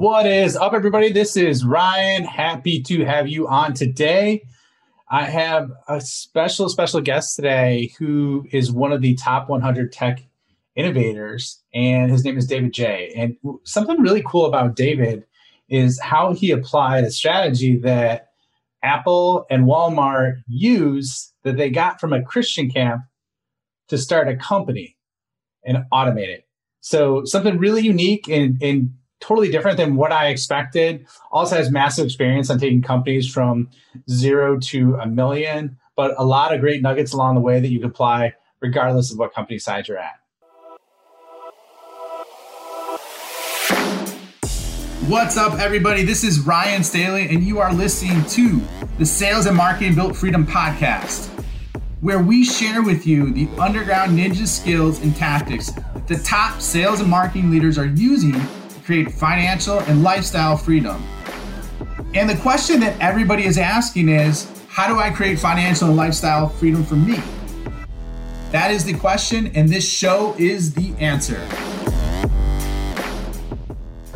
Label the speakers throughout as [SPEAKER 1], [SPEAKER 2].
[SPEAKER 1] What is up, everybody? This is Ryan. Happy to have you on today. I have a special, special guest today who is one of the top 100 tech innovators, and his name is David Jay. And something really cool about David is how he applied a strategy that Apple and Walmart use that they got from a Christian camp to start a company and automate it. So something really unique and, and totally different than what I expected. Also has massive experience on taking companies from zero to a million, but a lot of great nuggets along the way that you can apply regardless of what company size you're at. What's up, everybody? This is Ryan Staley, and you are listening to the Sales and Marketing Built Freedom podcast, where we share with you the underground ninja skills and tactics the top sales and marketing leaders are using create financial and lifestyle freedom. And the question that everybody is asking is how do I create financial and lifestyle freedom for me? That is the question, and this show is the answer.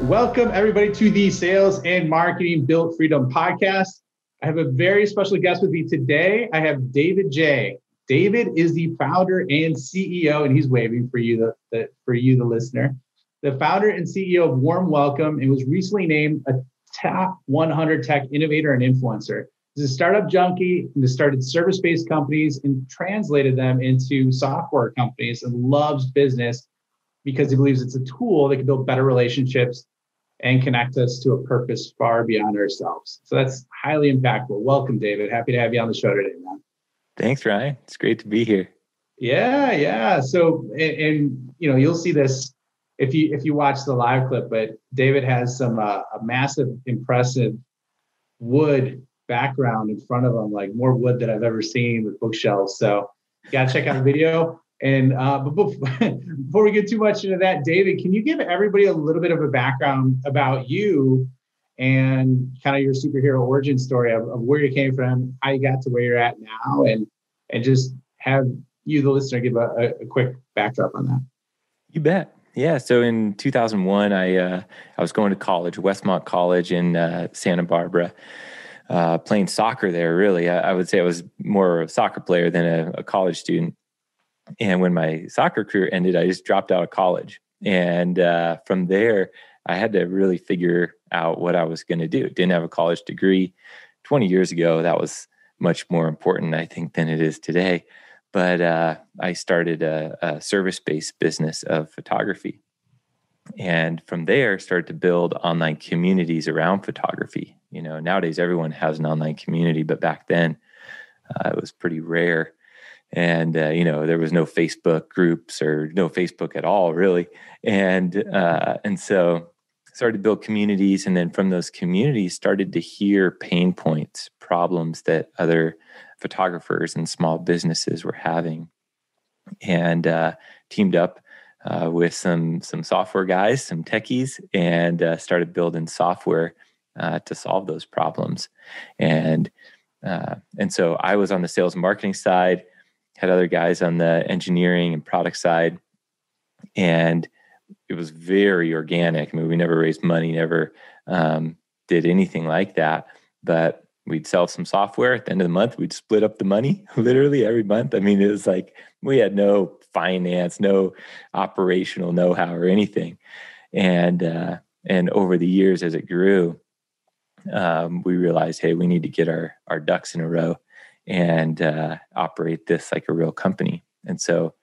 [SPEAKER 1] Welcome, everybody, to the Sales and Marketing Built Freedom podcast. I have a very special guest with me today. I have David Jay. David is the founder and CEO, and he's waving for you, the, the, for you, the listener. The founder and CEO of Warm Welcome, and was recently named a top 100 tech innovator and influencer. He's a startup junkie and has started service-based companies and translated them into software companies and loves business because he believes it's a tool that can build better relationships and connect us to a purpose far beyond ourselves. So that's highly impactful. Welcome, David. Happy to have you on the show today, man.
[SPEAKER 2] Thanks, Ryan. It's great to be here.
[SPEAKER 1] Yeah, yeah. So, and, and you know, you'll see this if you if you watch the live clip. But David has some uh, a massive, impressive wood background in front of him, like more wood than I've ever seen with bookshelves. So, gotta check out the video. And uh, but before we get too much into that, David, can you give everybody a little bit of a background about you and kind of your superhero origin story of, of where you came from, how you got to where you're at now, and and just have you, the listener, give a, a quick backdrop on that.
[SPEAKER 2] You bet. Yeah. So in 2001, I uh, I was going to college, Westmont College in uh, Santa Barbara, uh, playing soccer there. Really, I, I, would say I was more a soccer player than a, a college student. And when my soccer career ended, I just dropped out of college. And uh, from there, I had to really figure out what I was going to do. Didn't have a college degree. 20 years ago, that was much more important, I think, than it is today. But uh, I started a, a service based business of photography. And from there, started to build online communities around photography. You know, nowadays everyone has an online community, but back then uh, it was pretty rare and uh, you know there was no Facebook groups or no Facebook at all really, and uh, and so started to build communities, and then from those communities started to hear pain points, problems that other photographers and small businesses were having, and uh, teamed up uh, with some some software guys, some techies, and uh, started building software uh, to solve those problems, and. and so I was on the sales and marketing side had other guys on the engineering and product side and it was very organic. I mean we never raised money never um, did anything like that but we'd sell some software at the end of the month. We'd split up the money literally every month. I mean it was like we had no finance no operational know-how or anything. And uh, and over the years as it grew um, we realized hey we need to get our our ducks in a row and uh, operate this like a real company. And so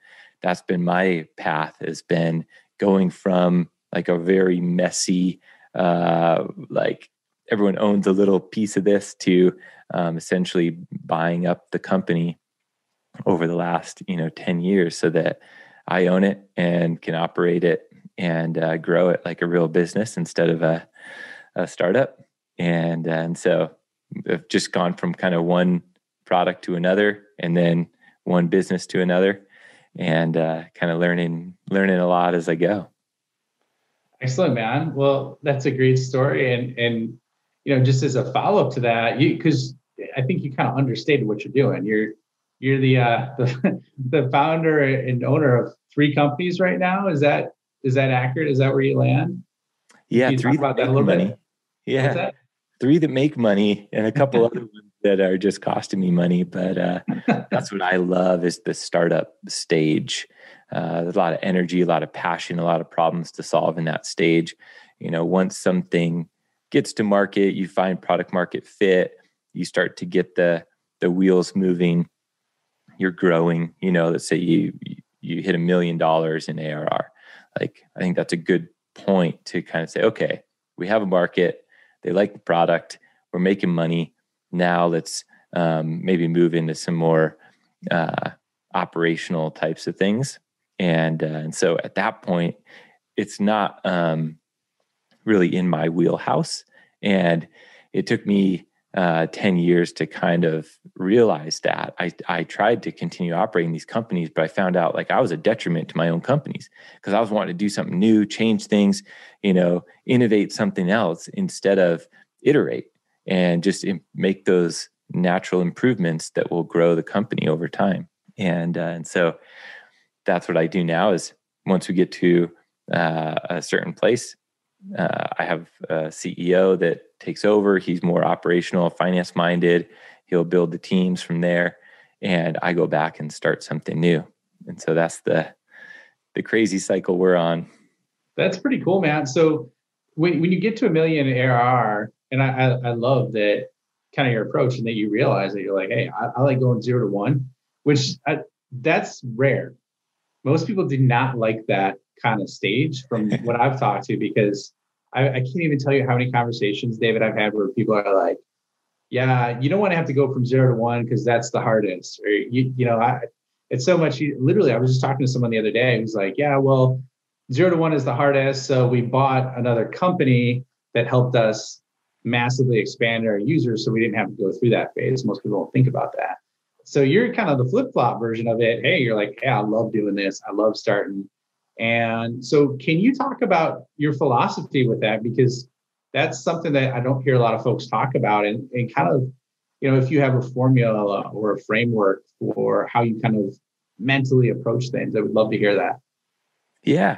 [SPEAKER 2] that's been my path has been going from like a very messy, uh, like everyone owns a little piece of this to um, essentially buying up the company over the last you know 10 years so that i own it and can operate it and uh, grow it like a real business instead of a, a startup. And and so i've just gone from kind of one product to another and then one business to another and uh, kind of learning learning a lot as I go.
[SPEAKER 1] Excellent, man. Well, that's a great story, and and you know, just as a follow up to that, you because I think you kind of understated what you're doing. You're you're the uh, the the founder and owner of three companies right now. Is that is that accurate? Is that where you land?
[SPEAKER 2] Yeah, three about that a little money. Bit? Yeah, three that make money, and a couple other ones that are just costing me money. But uh, that's what I love is the startup stage. Uh, there's a lot of energy, a lot of passion, a lot of problems to solve in that stage. You know, once something gets to market, you find product market fit, you start to get the the wheels moving. You're growing. You know, let's say you you hit a million dollars in ARR. Like I think that's a good point to kind of say, okay, we have a market. They like the product. We're making money. Now let's um, maybe move into some more uh, operational types of things. And uh, and so at that point, it's not um, really in my wheelhouse. And it took me uh, 10 years to kind of realize that. I, I tried to continue operating these companies, but I found out like I was a detriment to my own companies because I was wanting to do something new, change things, you know, innovate something else instead of iterate and just make those natural improvements that will grow the company over time. And, uh, and so that's what I do now is once we get to uh, a certain place, uh, I have a CEO that takes over. He's more operational, finance minded. He'll build the teams from there, and I go back and start something new. And so that's the the crazy cycle we're on.
[SPEAKER 1] That's pretty cool, man. So when when you get to a million ARR, and I I, I love that kind of your approach, and that you realize that you're like, hey, I, I like going zero to one, which I, that's rare. Most people do not like that kind of stage from what I've talked to because I, I, can't even tell you how many conversations, David, I've had where people are like, yeah, you don't want to have to go from zero to one because that's the hardest. Or you, you know, I, it's so much. Literally, I was just talking to someone the other day who's like, yeah, well, zero to one is the hardest. So we bought another company that helped us massively expanded our users so we didn't have to go through that phase. Most people don't think about that. So you're kind of the flip flop version of it. Hey, you're like, yeah, I love doing this. I love starting and so, can you talk about your philosophy with that? Because that's something that I don't hear a lot of folks talk about. And, and kind of, you know, if you have a formula or a framework for how you kind of mentally approach things, I would love to hear that.
[SPEAKER 2] Yeah.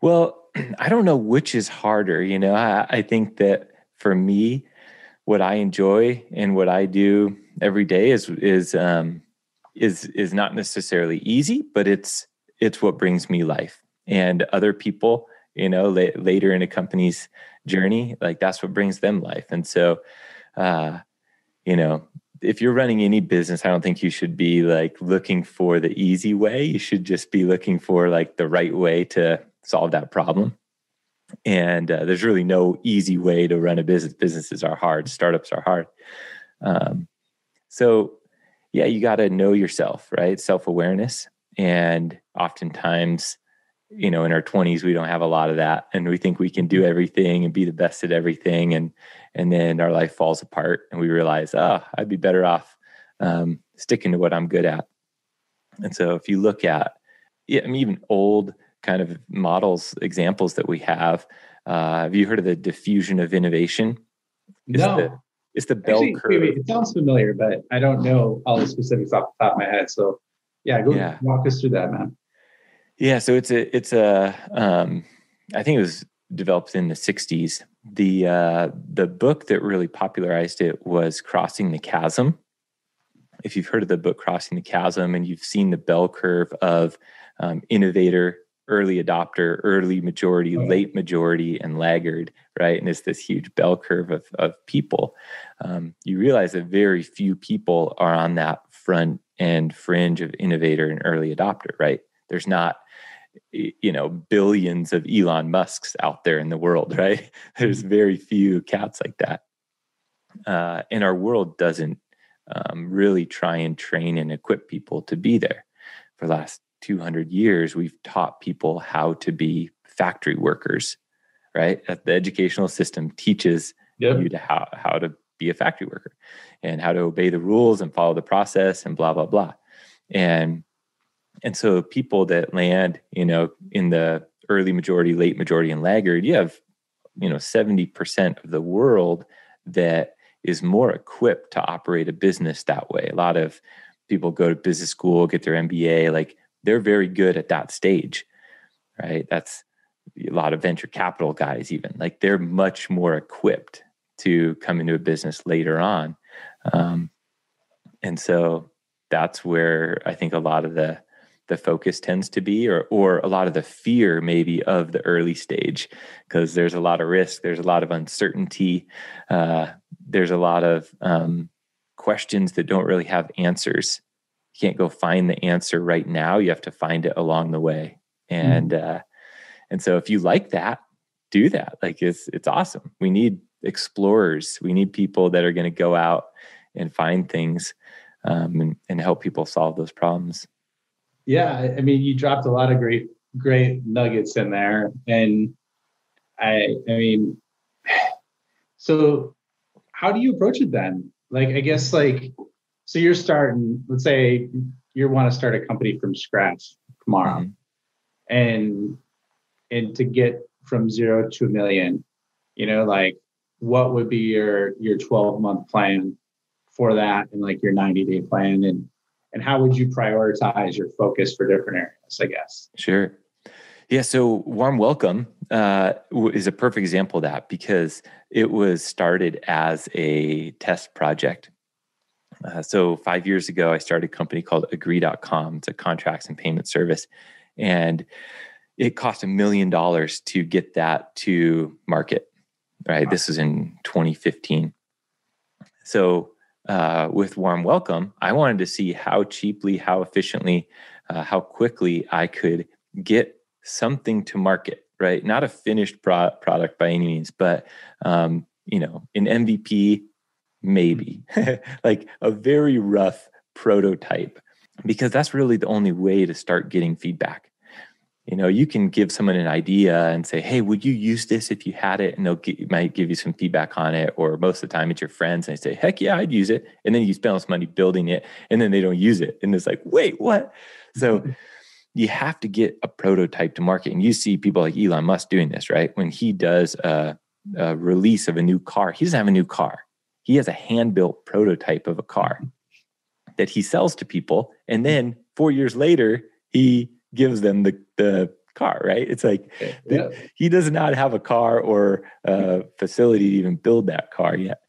[SPEAKER 2] Well, I don't know which is harder. You know, I, I think that for me, what I enjoy and what I do every day is is um, is is not necessarily easy, but it's it's what brings me life. And other people you know la- later in a company's journey like that's what brings them life. And so uh you know if you're running any business i don't think you should be like looking for the easy way. You should just be looking for like the right way to solve that problem and uh, there's really no easy way to run a business businesses are hard startups are hard. Um, so yeah you got to know yourself right? Self-awareness. And oftentimes you know in our 20s we don't have a lot of that. And we think we can do everything and be the best at everything. And and then our life falls apart and we realize oh i'd be better off um, sticking to what i'm good at. And so if you look at yeah, I mean, even old kind of models examples that we have uh, have you heard of the diffusion of innovation
[SPEAKER 1] it's no the,
[SPEAKER 2] it's the bell Actually, curve
[SPEAKER 1] it sounds familiar but i don't know all the specifics off the top of my head so yeah go yeah. walk us through that man
[SPEAKER 2] yeah, so it's a it's a um, I think it was developed in the '60s. The uh, the book that really popularized it was Crossing the Chasm. If you've heard of the book Crossing the Chasm and you've seen the bell curve of um, innovator, early adopter, early majority, late majority, and laggard, right? And it's this huge bell curve of of people. Um, you realize that very few people are on that front end fringe of innovator and early adopter, right? There's not you know billions of Elon Musk's out there in the world, right? There's very few cats like that, uh, and our world doesn't um, really try and train and equip people to be there. For the last 200 years, we've taught people how to be factory workers, right? The educational system teaches yep. you to how how to be a factory worker and how to obey the rules and follow the process and blah blah blah, and and so people that land, you know, in the early majority, late majority, and laggard, you have, you know, 70% of the world that is more equipped to operate a business that way. A lot of people go to business school, get their MBA, like they're very good at that stage, right? That's a lot of venture capital guys, even like they're much more equipped to come into a business later on. Um, and so that's where I think a lot of the the focus tends to be or or a lot of the fear maybe of the early stage because there's a lot of risk there's a lot of uncertainty uh, there's a lot of um, questions that don't really have answers you can't go find the answer right now you have to find it along the way. And mm uh, and so if you like that do that. Like it's it's awesome. We need explorers. We need people that are going to go out and find things um, and, and help people solve those problems.
[SPEAKER 1] Yeah, I mean, you dropped a lot of great, great nuggets in there, and I, I mean, so how do you approach it then? Like, I guess, like, so you're starting. Let's say you want to start a company from scratch tomorrow, mm-hmm. and and to get from zero to a million, you know, like, what would be your your 12 month plan for that, and like your 90 day plan, and and how would you prioritize your focus for different areas i guess
[SPEAKER 2] sure yeah so warm welcome uh, is a perfect example of that because it was started as a test project uh, so five years ago i started a company called agree.com it's a contracts and payment service and it cost a million dollars to get that to market right wow. this is in 2015 so uh, with Warm Welcome, I wanted to see how cheaply, how efficiently, uh, how quickly I could get something to market, right? Not a finished pro- product by any means, but um, you know, an MVP, maybe. Mm. Like a very rough prototype, because that's really the only way to start getting feedback. You know you can give someone an idea and say hey would you use this if you had it? And they'll get, might give you some feedback on it or most of the time it's your friends and they say heck yeah i'd use it. And then you spend all this money building it and then they don't use it. And it's like wait what? So you have to get a prototype to market. And you see people like elon musk doing this right? When he does a, a release of a new car he doesn't have a new car he has a hand built prototype of a car that he sells to people and then four years later he gives them the the car, right? It's like yeah. he does not have a car or a facility to even build that car yet.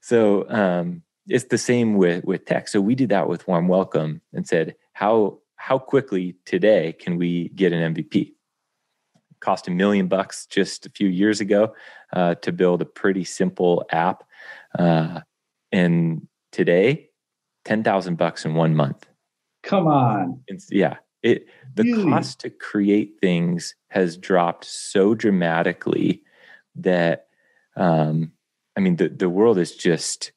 [SPEAKER 2] So um, it's the same with with tech. So we did that with Warm Welcome and said how how quickly today can we get an MVP? cost a million bucks just a few years ago uh, to build a pretty simple app, uh, and today, ten thousand bucks in one month.
[SPEAKER 1] Come on.
[SPEAKER 2] It's, yeah, it the really? cost to create things has dropped so dramatically that um, I mean the the world is just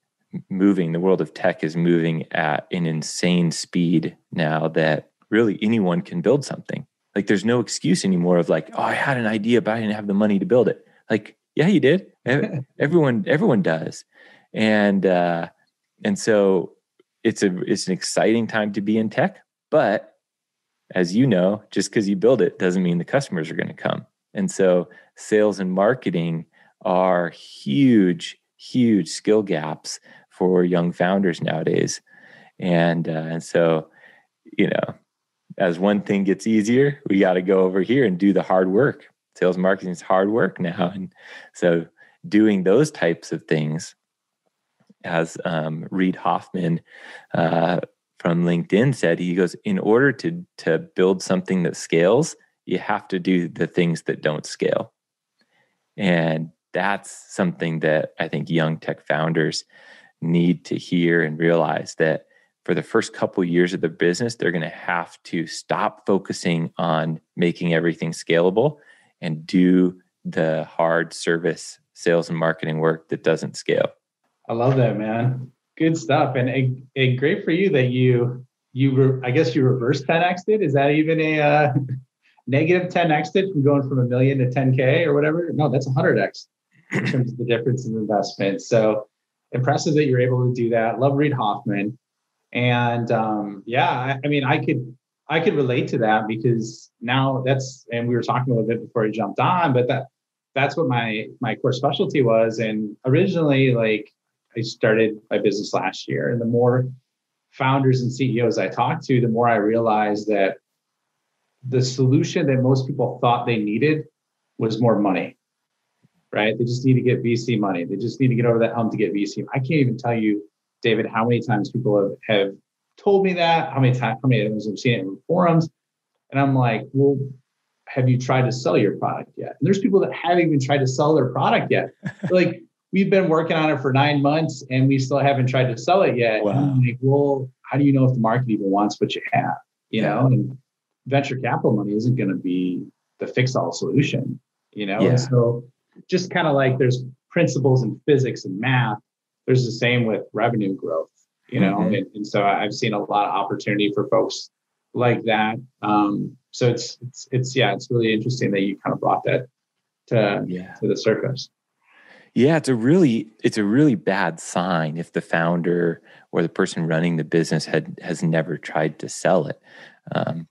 [SPEAKER 2] moving. The world of tech is moving at an insane speed now that really anyone can build something. Like there's no excuse anymore of like, oh, I had an idea, but I didn't have the money to build it. Like, yeah, you did. everyone, everyone does. And uh, and so it's a it's an exciting time to be in tech, but as you know, just because you build it doesn't mean the customers are going to come. And so sales and marketing are huge, huge skill gaps for young founders nowadays. And uh, and so, you know, as one thing gets easier, we got to go over here and do the hard work. Sales marketing is hard work now, and so doing those types of things, as um, Reid Hoffman uh, from LinkedIn said he goes in order to to build something that scales you have to do the things that don't scale. And that's something that i think young tech founders need to hear and realize that for the first couple of years of the business they're going to have to stop focusing on making everything scalable and do the hard service sales and marketing work that doesn't scale.
[SPEAKER 1] I love that man. Good stuff. And, and, and great for you that you you re, i guess you reverse 10x did is that even a uh, negative 10x did from going from a million to 10k or whatever? No that's 100x in terms of the difference in investment. So impressive that you're able to do that. Love reid hoffman. And um, yeah I, I mean i could i could relate to that because now that's and we were talking a little bit before you jumped on but that that's what my my core specialty was and originally like I started my business last year. And the more founders and CEOs I talked to, the more I realized that the solution that most people thought they needed was more money, right? They just need to get VC money. They just need to get over that hump to get VC. I can't even tell you, David, how many times people have, have told me that, how many times, how many times I've seen it in forums. And I'm like, well, have you tried to sell your product yet? And there's people that haven't even tried to sell their product yet. like, we've been working on it for nine months and we still haven't tried to sell it yet. Wow. Like, well, how do you know if the market even wants what you have? You know, and venture capital money isn't going to be the fix all solution, you know? Yeah. And so just kind of like there's principles in physics and math, there's the same with revenue growth, you know? Mm-hmm. And, and, so I've seen a lot of opportunity for folks like that. Um, so it's, it's, it's, yeah, it's really interesting that you kind of brought that to, yeah. to the surface.
[SPEAKER 2] Yeah, it's a really it's a really bad sign if the founder or the person running the business had has never tried to sell it. Um,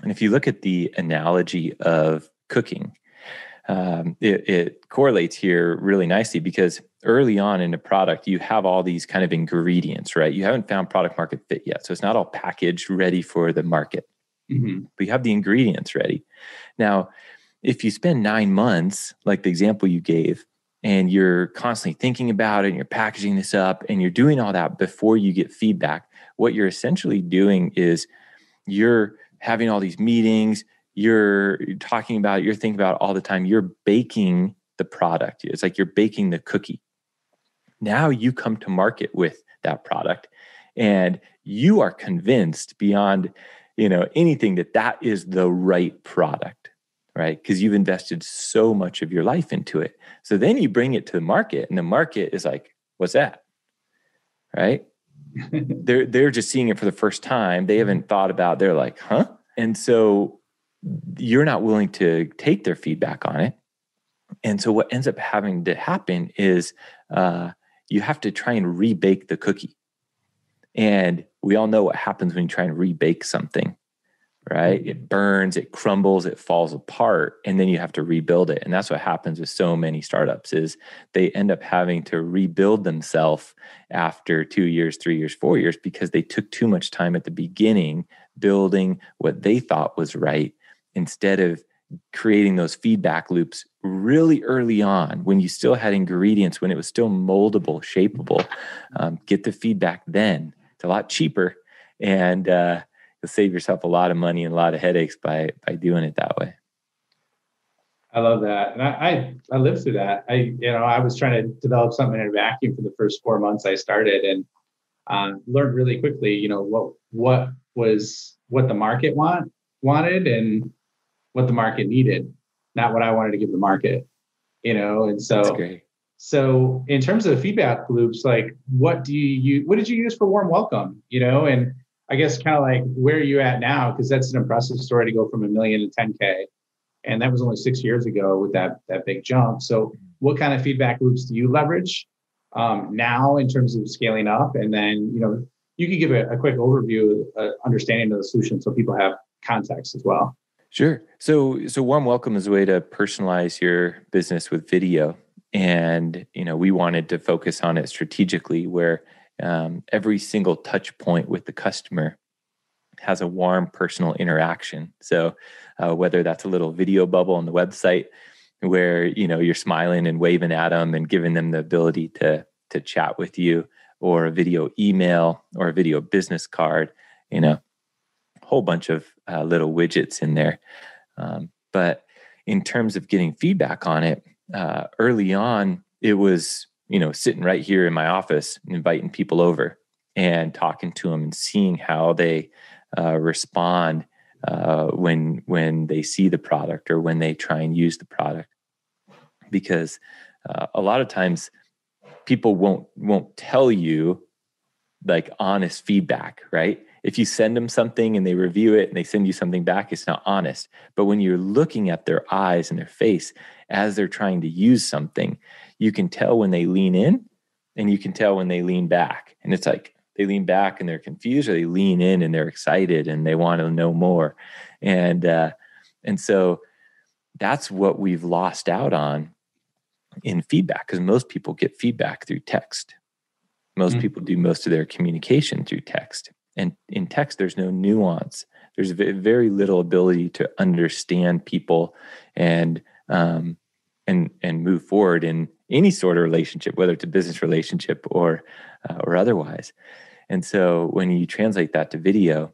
[SPEAKER 2] and if you look at the analogy of cooking, um, it, it, correlates here really nicely because early on in a product, you have all these kind of ingredients, right? You haven't found product market fit yet. So it's not all packaged ready for the market, mm-hmm. but you have the ingredients ready. Now, if you spend nine months, like the example you gave, and you're constantly thinking about it and you're packaging this up and you're doing all that before you get feedback, what you're essentially doing is you're having all these meetings, you're talking about, you're thinking about all the time, you're baking the product. It's like you're baking the cookie. Now you come to market with that product and you are convinced beyond you know anything that that is the right product right because you've invested so much of your life into it so then you bring it to the market and the market is like what's that right they're they're just seeing it for the first time. They haven't thought about. They're like, huh? And so you're not willing to take their feedback on it. And so what ends up having to happen is uh, you have to try and rebake the cookie. And we all know what happens when you try and rebake something right? It burns, it crumbles, it falls apart, and then you have to rebuild it. And that's what happens with so many startups is they end up having to rebuild themselves after 2 years, 3 years, 4 years because they took too much time at the beginning building what they thought was right instead of creating those feedback loops really early on when you still had ingredients when it was still moldable shapeable um, get the feedback then it's a lot cheaper and uh, you'll save yourself a lot of money and a lot of headaches by by doing it that way.
[SPEAKER 1] I love that, and I, I I, lived through that. I you know I was trying to develop something in a vacuum for the first four months I started, and uh, learned really quickly. You know what what was what the market want wanted and what the market needed, not what I wanted to give the market. You know, and so so in terms of feedback loops, like what do you use? What did you use for warm welcome? You know, and I guess kind of like where are you at now? Because that's an impressive story to go from a million to 10K. And that was only six years ago with that, that big jump. So what kind of feedback loops do you leverage um, now in terms of scaling up? And then, you know, you could give a, a quick overview, uh, understanding of the solution so people have context as well.
[SPEAKER 2] Sure. So, so warm welcome is a way to personalize your business with video. And, you know, we wanted to focus on it strategically where um, every single touch point with the customer has a warm personal interaction so uh, whether that's a little video bubble on the website where you know you're smiling and waving at them and giving them the ability to to chat with you or a video email or a video business card you know whole bunch of uh, little widgets in there um, but in terms of getting feedback on it uh, early on it was you know, sitting right here in my office, inviting people over and talking to them and seeing how they uh, respond uh, when when they see the product or when they try and use the product. Because uh, a lot of times people won't won't tell you like honest feedback, right? If you send them something and they review it and they send you something back, it's not honest. But when you're looking at their eyes and their face as they're trying to use something, you can tell when they lean in and you can tell when they lean back. And it's like they lean back and they're confused or they lean in and they're excited and they want to know more. And uh, and so that's what we've lost out on in feedback because most people get feedback through text. Most mm-hmm. people do most of their communication through text. And in text, there's no nuance. There's very little ability to understand people and um, and and move forward in any sort of relationship, whether it's a business relationship or uh, or otherwise. And so when you translate that to video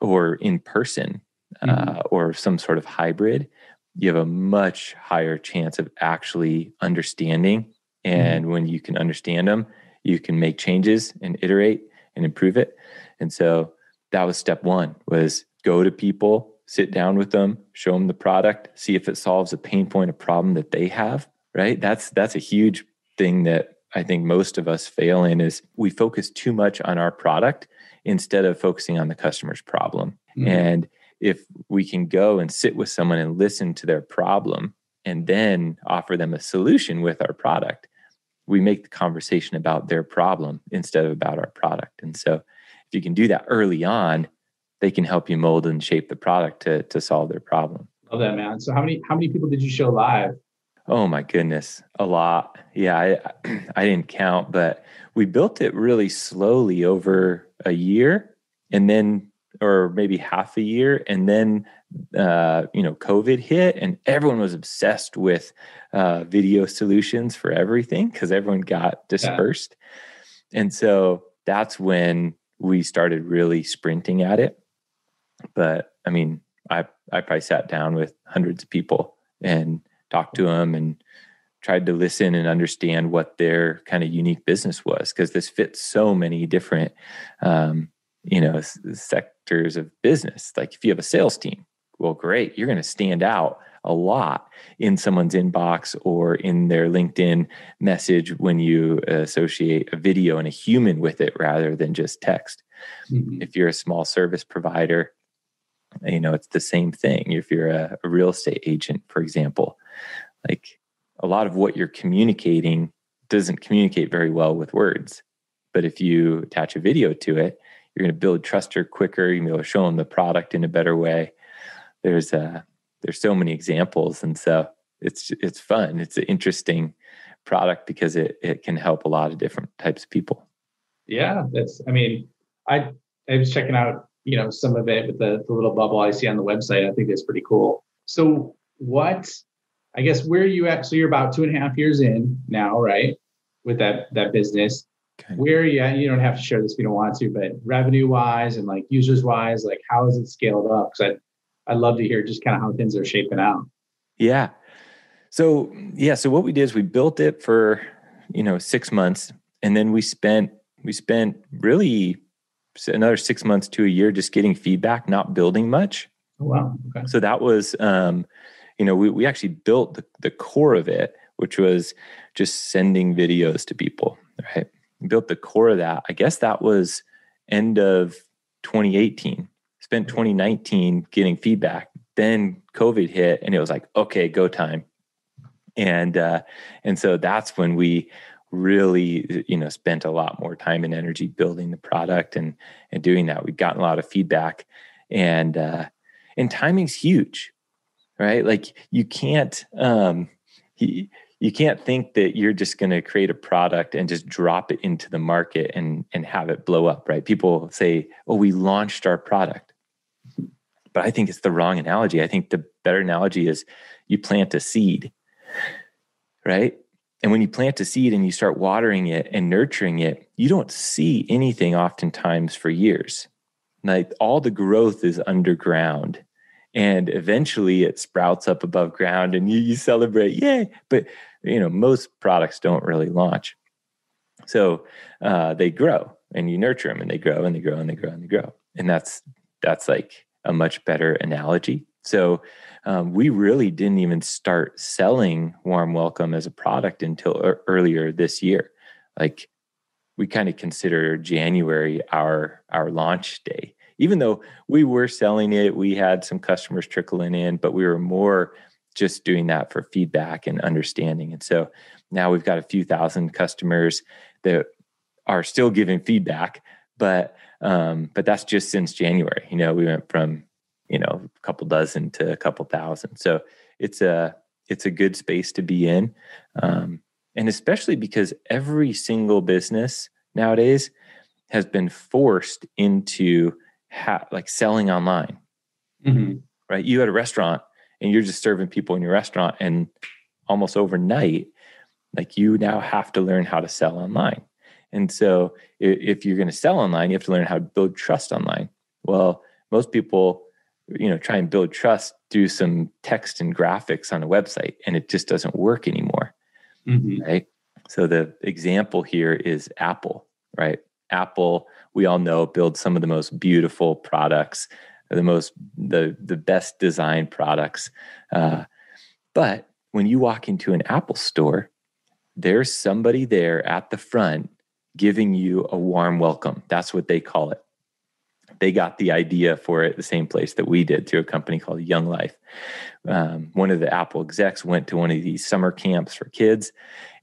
[SPEAKER 2] or in person uh, mm-hmm. or some sort of hybrid, you have a much higher chance of actually understanding. Mm-hmm. And mm-hmm. when you can understand them, you can make changes and iterate and improve it. And so that was step one was go to people, sit down with them, show them the product, see if it solves a pain point, a problem that they have, right? That's that's a huge thing that I think most of us fail in is we focus too much on our product instead of focusing on the customer's problem. Mm-hmm. And if we can go and sit with someone and listen to their problem and then offer them a solution with our product, we make the conversation about their problem instead of about our product. And so if you can do that early on, they can help you mold and shape the product to, to solve their problem.
[SPEAKER 1] Love that, man. So how many how many people did you show live?
[SPEAKER 2] Oh my goodness, a lot. Yeah, I I didn't count, but we built it really slowly over a year, and then or maybe half a year, and then uh, you know COVID hit, and everyone was obsessed with uh, video solutions for everything because everyone got dispersed, yeah. and so that's when we started really sprinting at it. But I mean, I I probably sat down with hundreds of people and talked to them and tried to listen and understand what their kind of unique business was because this fits so many different um, you know s- sectors of business. Like if you have a sales team well great you're going to stand out a lot in someone's inbox or in their linkedin message when you associate a video and a human with it rather than just text. Mm-hmm. if you're a small service provider you know it's the same thing. If you're a, a real estate agent for example like a lot of what you're communicating doesn't communicate very well with words. But if you attach a video to it you're going to build truster quicker you're going to show them the product in a better way there's a uh, there's so many examples and so it's it's fun it's an interesting product because it it can help a lot of different types of people
[SPEAKER 1] yeah that's i mean i i was checking out you know some of it with the, the little bubble I see on the website. I think it's pretty cool. So what I guess where are you at? So you're about two and a half years in now, right? With that that business. Okay. Where are you? You don't have to share this if you don't want to, but revenue wise and like users wise, like how is it scaled up? Because I I'd love to hear just kind of how things are shaping out.
[SPEAKER 2] Yeah. So yeah, so what we did is we built it for you know six months, and then we spent we spent really another six months to a year just getting feedback, not building much.
[SPEAKER 1] Oh, wow. Okay.
[SPEAKER 2] So that was, um, you know, we, we actually built the, the core of it, which was just sending videos to people, right? Built the core of that. I guess that was end of 2018. Spent 2019 getting feedback. Then COVID hit and it was like, okay, go time. And uh, and so that's when we really you know spent a lot more time and energy building the product and and doing that we've gotten a lot of feedback and uh and timing's huge right like you can't um you, you can't think that you're just going to create a product and just drop it into the market and and have it blow up right people say oh we launched our product but i think it's the wrong analogy i think the better analogy is you plant a seed right and when you plant a seed and you start watering it and nurturing it, you don't see anything oftentimes for years. Like all the growth is underground and eventually it sprouts up above ground and you, you celebrate, yay. But you know, most products don't really launch. So uh, they grow and you nurture them and they grow and they grow and they grow and they grow. And that's that's like a much better analogy. So um, we really didn't even start selling Warm Welcome as a product until er- earlier this year. Like we kind of consider January our our launch day. Even though we were selling it, we had some customers trickling in, but we were more just doing that for feedback and understanding. And so now we've got a few thousand customers that are still giving feedback, but um, but that's just since January. You know, we went from you know a couple dozen to a couple thousand so it's a it's a good space to be in um, and especially because every single business nowadays has been forced into ha- like selling online mm-hmm. right you had a restaurant and you're just serving people in your restaurant and almost overnight like you now have to learn how to sell online. And so if you're going to sell online you have to learn how to build trust online. Well most people you know try and build trust through some text and graphics on a website and it just doesn't work anymore mm-hmm. right? So the example here is apple right? Apple we all know builds some of the most beautiful products the most the the best designed products. Uh, but when you walk into an apple store there's somebody there at the front giving you a warm welcome. That's what they call it. They got the idea for it the same place that we did through a company called Young Life. Um, one of the Apple execs went to one of these summer camps for kids,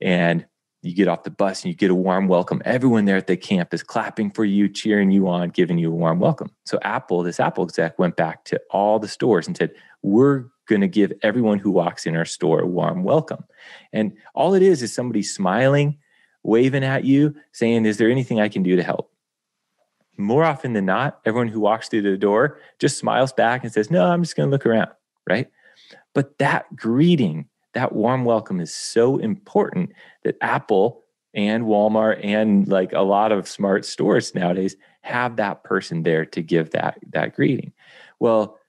[SPEAKER 2] and you get off the bus and you get a warm welcome. Everyone there at the camp is clapping for you, cheering you on, giving you a warm welcome. So Apple, this Apple exec, went back to all the stores and said, "We're going to give everyone who walks in our store a warm welcome." And all it is is somebody smiling, waving at you, saying, "Is there anything I can do to help?" more often than not, everyone who walks through the door just smiles back and says, No, I'm just going to look around. Right. But that greeting, that warm welcome is so important that Apple and Walmart and like a lot of smart stores nowadays have that person there to give that that greeting. Well,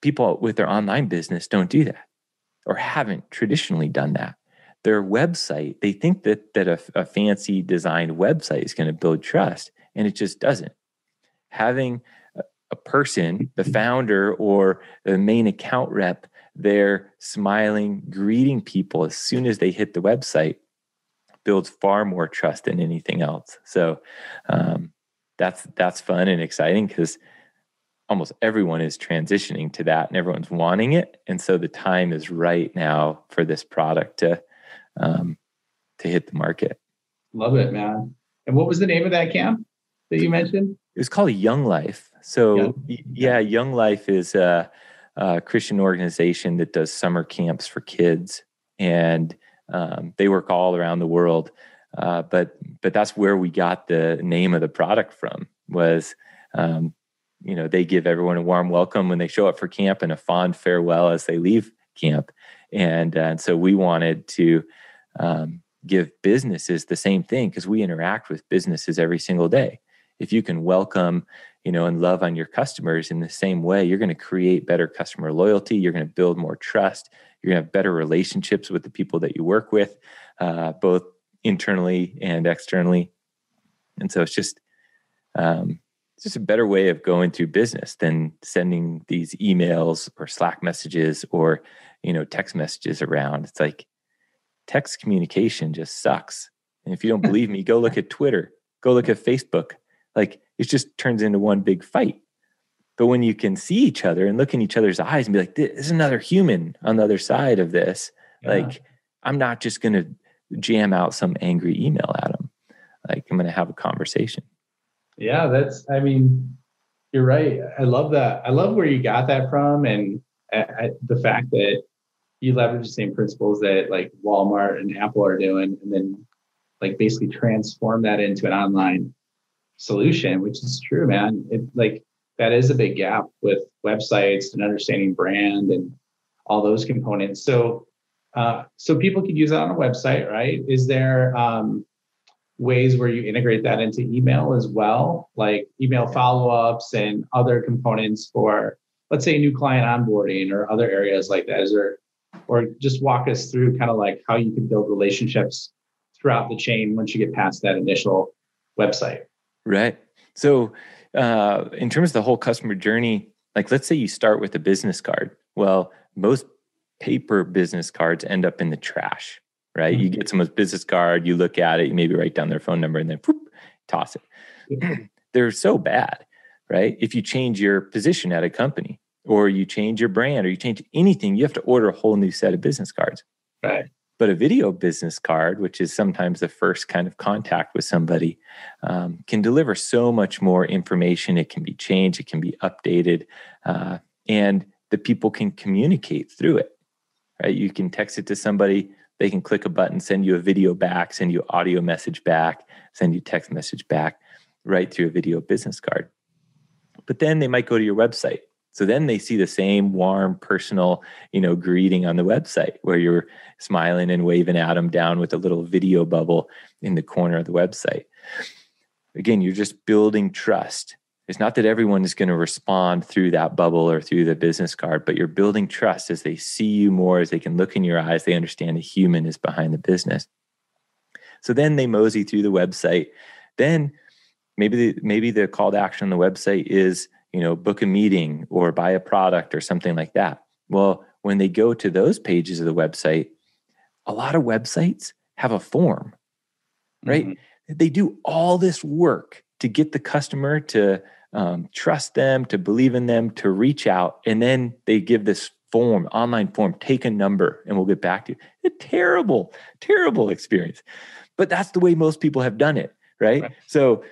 [SPEAKER 2] people with their online business don't do that or haven't traditionally done that. Their website, they think that that a, a fancy designed website is going to build trust and it just doesn't. Having a person, the founder or the main account rep, there smiling, greeting people as soon as they hit the website builds far more trust than anything else. So um, that's that's fun and exciting because almost everyone is transitioning to that and everyone's wanting it, and so the time is right now for this product to um, to hit the market.
[SPEAKER 1] Love it, man. And what was the name of that camp? that you mentioned?
[SPEAKER 2] It was called Young Life. So Young. yeah, Young Life is a, a, Christian organization that does summer camps for kids, and um, they work all around the world. Uh, but but that's where we got the name of the product from. Was um, you know they give everyone a warm welcome when they show up for camp and a fond farewell as they leave camp, and uh, and so we wanted to. Um, give businesses the same thing because we interact with businesses every single day if you can welcome you know and love on your customers in the same way you're going to create better customer loyalty you're going to build more trust you're going to have better relationships with the people that you work with uh, both internally and externally. And so it's just um, it's just a better way of going through business than sending these emails or slack messages or you know text messages around. It's like text communication just sucks. And if you don't believe me go look at twitter go look at facebook like it just turns into one big fight. But when you can see each other and look in each other's eyes and be like, there's another human on the other side of this. Yeah. Like, I'm not just going to jam out some angry email at them. Like, I'm going to have a conversation.
[SPEAKER 1] Yeah, that's, I mean, you're right. I love that. I love where you got that from. And I, the fact that you leverage the same principles that like Walmart and Apple are doing, and then like basically transform that into an online solution, which is true, man. It like that is a big gap with websites and understanding brand and all those components. So, uh, so people could use that on a website, right? Is there um, ways where you integrate that into email as well, like email follow-ups and other components for, let's say, new client onboarding or other areas like that? Is there, or just walk us through kind of like how you can build relationships throughout the chain once you get past that initial website?
[SPEAKER 2] Right. So, uh, in terms of the whole customer journey, like let's say you start with a business card. Well, most paper business cards end up in the trash, right? Mm-hmm. You get someone's business card, you look at it, you maybe write down their phone number, and then whoop, toss it. They're so bad, right? If you change your position at a company, or you change your brand, or you change anything, you have to order a whole new set of business cards.
[SPEAKER 1] Right.
[SPEAKER 2] But a video business card, which is sometimes the first kind of contact with somebody, um, can deliver so much more information. It can be changed, it can be updated, uh, and the people can communicate through it. Right? You can text it to somebody, they can click a button, send you a video back, send you audio message back, send you text message back, right through a video business card. But then they might go to your website So then they see the same warm, personal, you know, greeting on the website where you're smiling and waving at them down with a little video bubble in the corner of the website. Again, you're just building trust. It's not that everyone is going to respond through that bubble or through the business card, but you're building trust as they see you more, as they can look in your eyes, they understand a human is behind the business. So then they mosey through the website. Then maybe the, maybe the call to action on the website is you know book a meeting or buy a product or something like that. Well, when they go to those pages of the website, a lot of websites have a form, right? Mm-hmm. They do all this work to get the customer to um, trust them, to believe in them, to reach out, and then they give this form, online form, take a number, and we'll get back to you. A terrible, terrible experience. But that's the way most people have done it, right? right. So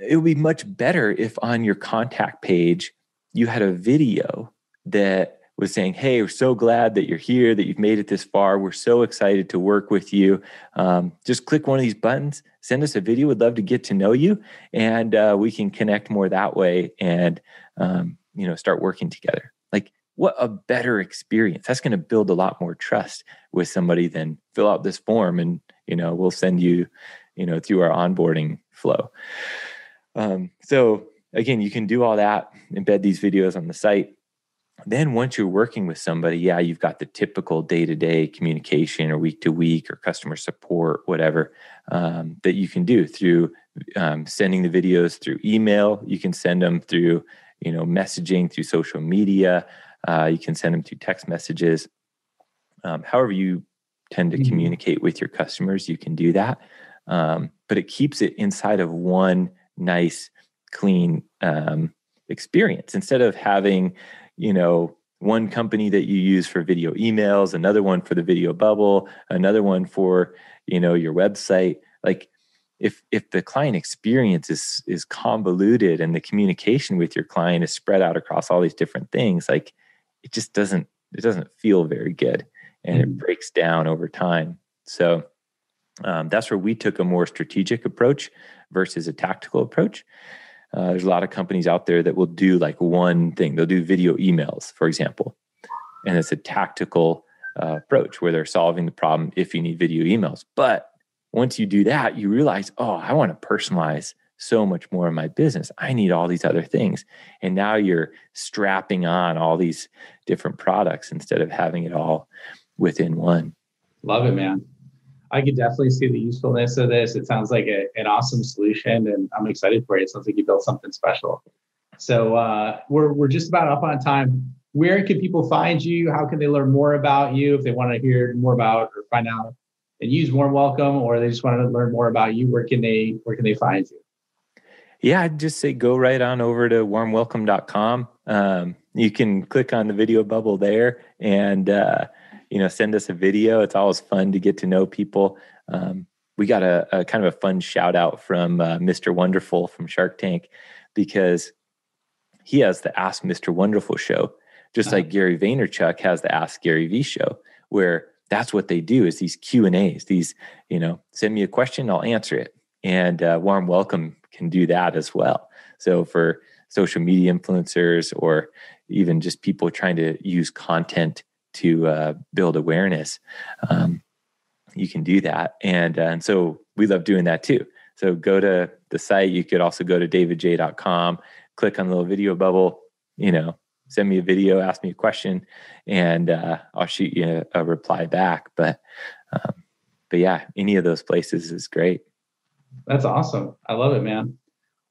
[SPEAKER 2] it would be much better if on your contact page you had a video that was saying, Hey, we're so glad that you're here, that you've made it this far. We're so excited to work with you. Um, just click one of these buttons, send us a video. We'd love to get to know you, and uh, we can connect more that way and, um, you know, start working together. Like, what a better experience. That's going to build a lot more trust with somebody than fill out this form and, you know, we'll send you, you know, through our onboarding flow. Um, so again, you can do all that, embed these videos on the site. Then once you're working with somebody, yeah, you've got the typical day-to-day communication or week-to-week or customer support, whatever um, that you can do through um, sending the videos through email. You can send them through, you know, messaging through social media. Uh, you can send them through text messages. Um, however, you tend to mm-hmm. communicate with your customers, you can do that. Um, but it keeps it inside of one nice, clean um, experience instead of having, you know, one company that you use for video emails, another one for the video bubble, another one for, you know, your website. Like if if the client experience is is convoluted and the communication with your client is spread out across all these different things, like it just doesn't it doesn't feel very good and it breaks down over time. So um, that's where we took a more strategic approach versus a tactical approach. Uh, there's a lot of companies out there that will do like one thing. They'll do video emails, for example, and it's a tactical uh, approach where they're solving the problem if you need video emails. But once you do that, you realize, oh, I want to personalize so much more of my business. I need all these other things. And now you're strapping on all these different products instead of having it all within one.
[SPEAKER 1] Love it, man. I could definitely see the usefulness of this. It sounds like a, an awesome solution, and I'm excited for it. It sounds like you built something special. So uh, we're we're just about up on time. Where can people find you? How can they learn more about you if they want to hear more about or find out and use Warm Welcome, or they just want to learn more about you? Where can they where can they find you?
[SPEAKER 2] Yeah, I'd just say go right on over to warmwelcome.com. Um, you can click on the video bubble there and uh, you know, send us a video. It's always fun to get to know people. Um, we got a, a, kind of a fun shout out from uh, Mr. Wonderful from Shark Tank because he has the Ask Mr. Wonderful show, just uh-huh. like Gary Vaynerchuk has the Ask Gary V show, where that's what they do is these Q and A's. These, you know, send me a question, I'll answer it, and uh, Warm Welcome can do that as well. So for social media influencers or even just people trying to use content to uh, build awareness, um, you can do that. And, uh, and so we love doing that too. So go to the site. You could also go to davidjay.com, click on the little video bubble, you know, send me a video, ask me a question, and uh, I'll shoot you a, a reply back. But, um, but yeah, any of those places is great.
[SPEAKER 1] That's awesome. I love it, man.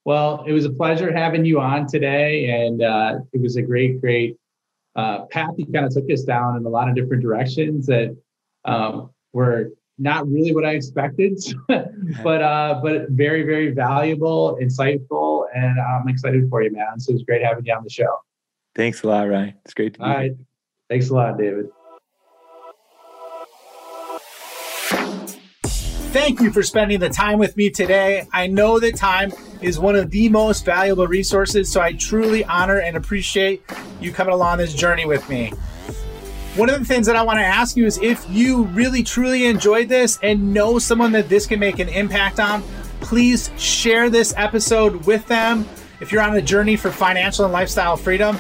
[SPEAKER 1] Well, it was a pleasure having you on today, and uh, it was a great, great uh, path he kind of took us down in a lot of different directions that um, were not really what I expected, but uh, but very very valuable, insightful, and I'm excited for you, man. So it's great having you on the show.
[SPEAKER 2] Thanks a lot, Ryan. It's great to be All right.
[SPEAKER 1] Thanks a lot, David. Thank you for spending the time with me today. I know that time is one of the most valuable resources, so I truly honor and appreciate you coming along this journey with me. One of the things that I want to ask you is if you really truly enjoyed this and know someone that this can make an impact on, please share this episode with them
[SPEAKER 3] if you're on a journey for financial and lifestyle freedom,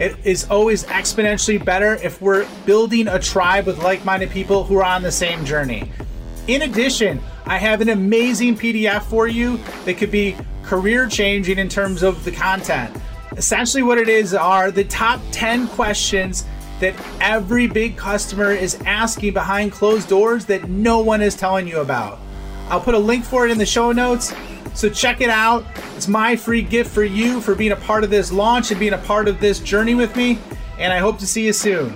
[SPEAKER 3] it is always exponentially better if we're building a tribe with like minded people who are on the same journey. In addition, I have an amazing PDF for you that could be career changing in terms of the content. Essentially, what it is are the top 10 questions that every big customer is asking behind closed doors that no one is telling you about. I'll put a link for it in the show notes. So check it out. It's my free gift for you for being a part of this launch and being a part of this journey with me. And I hope to see you soon.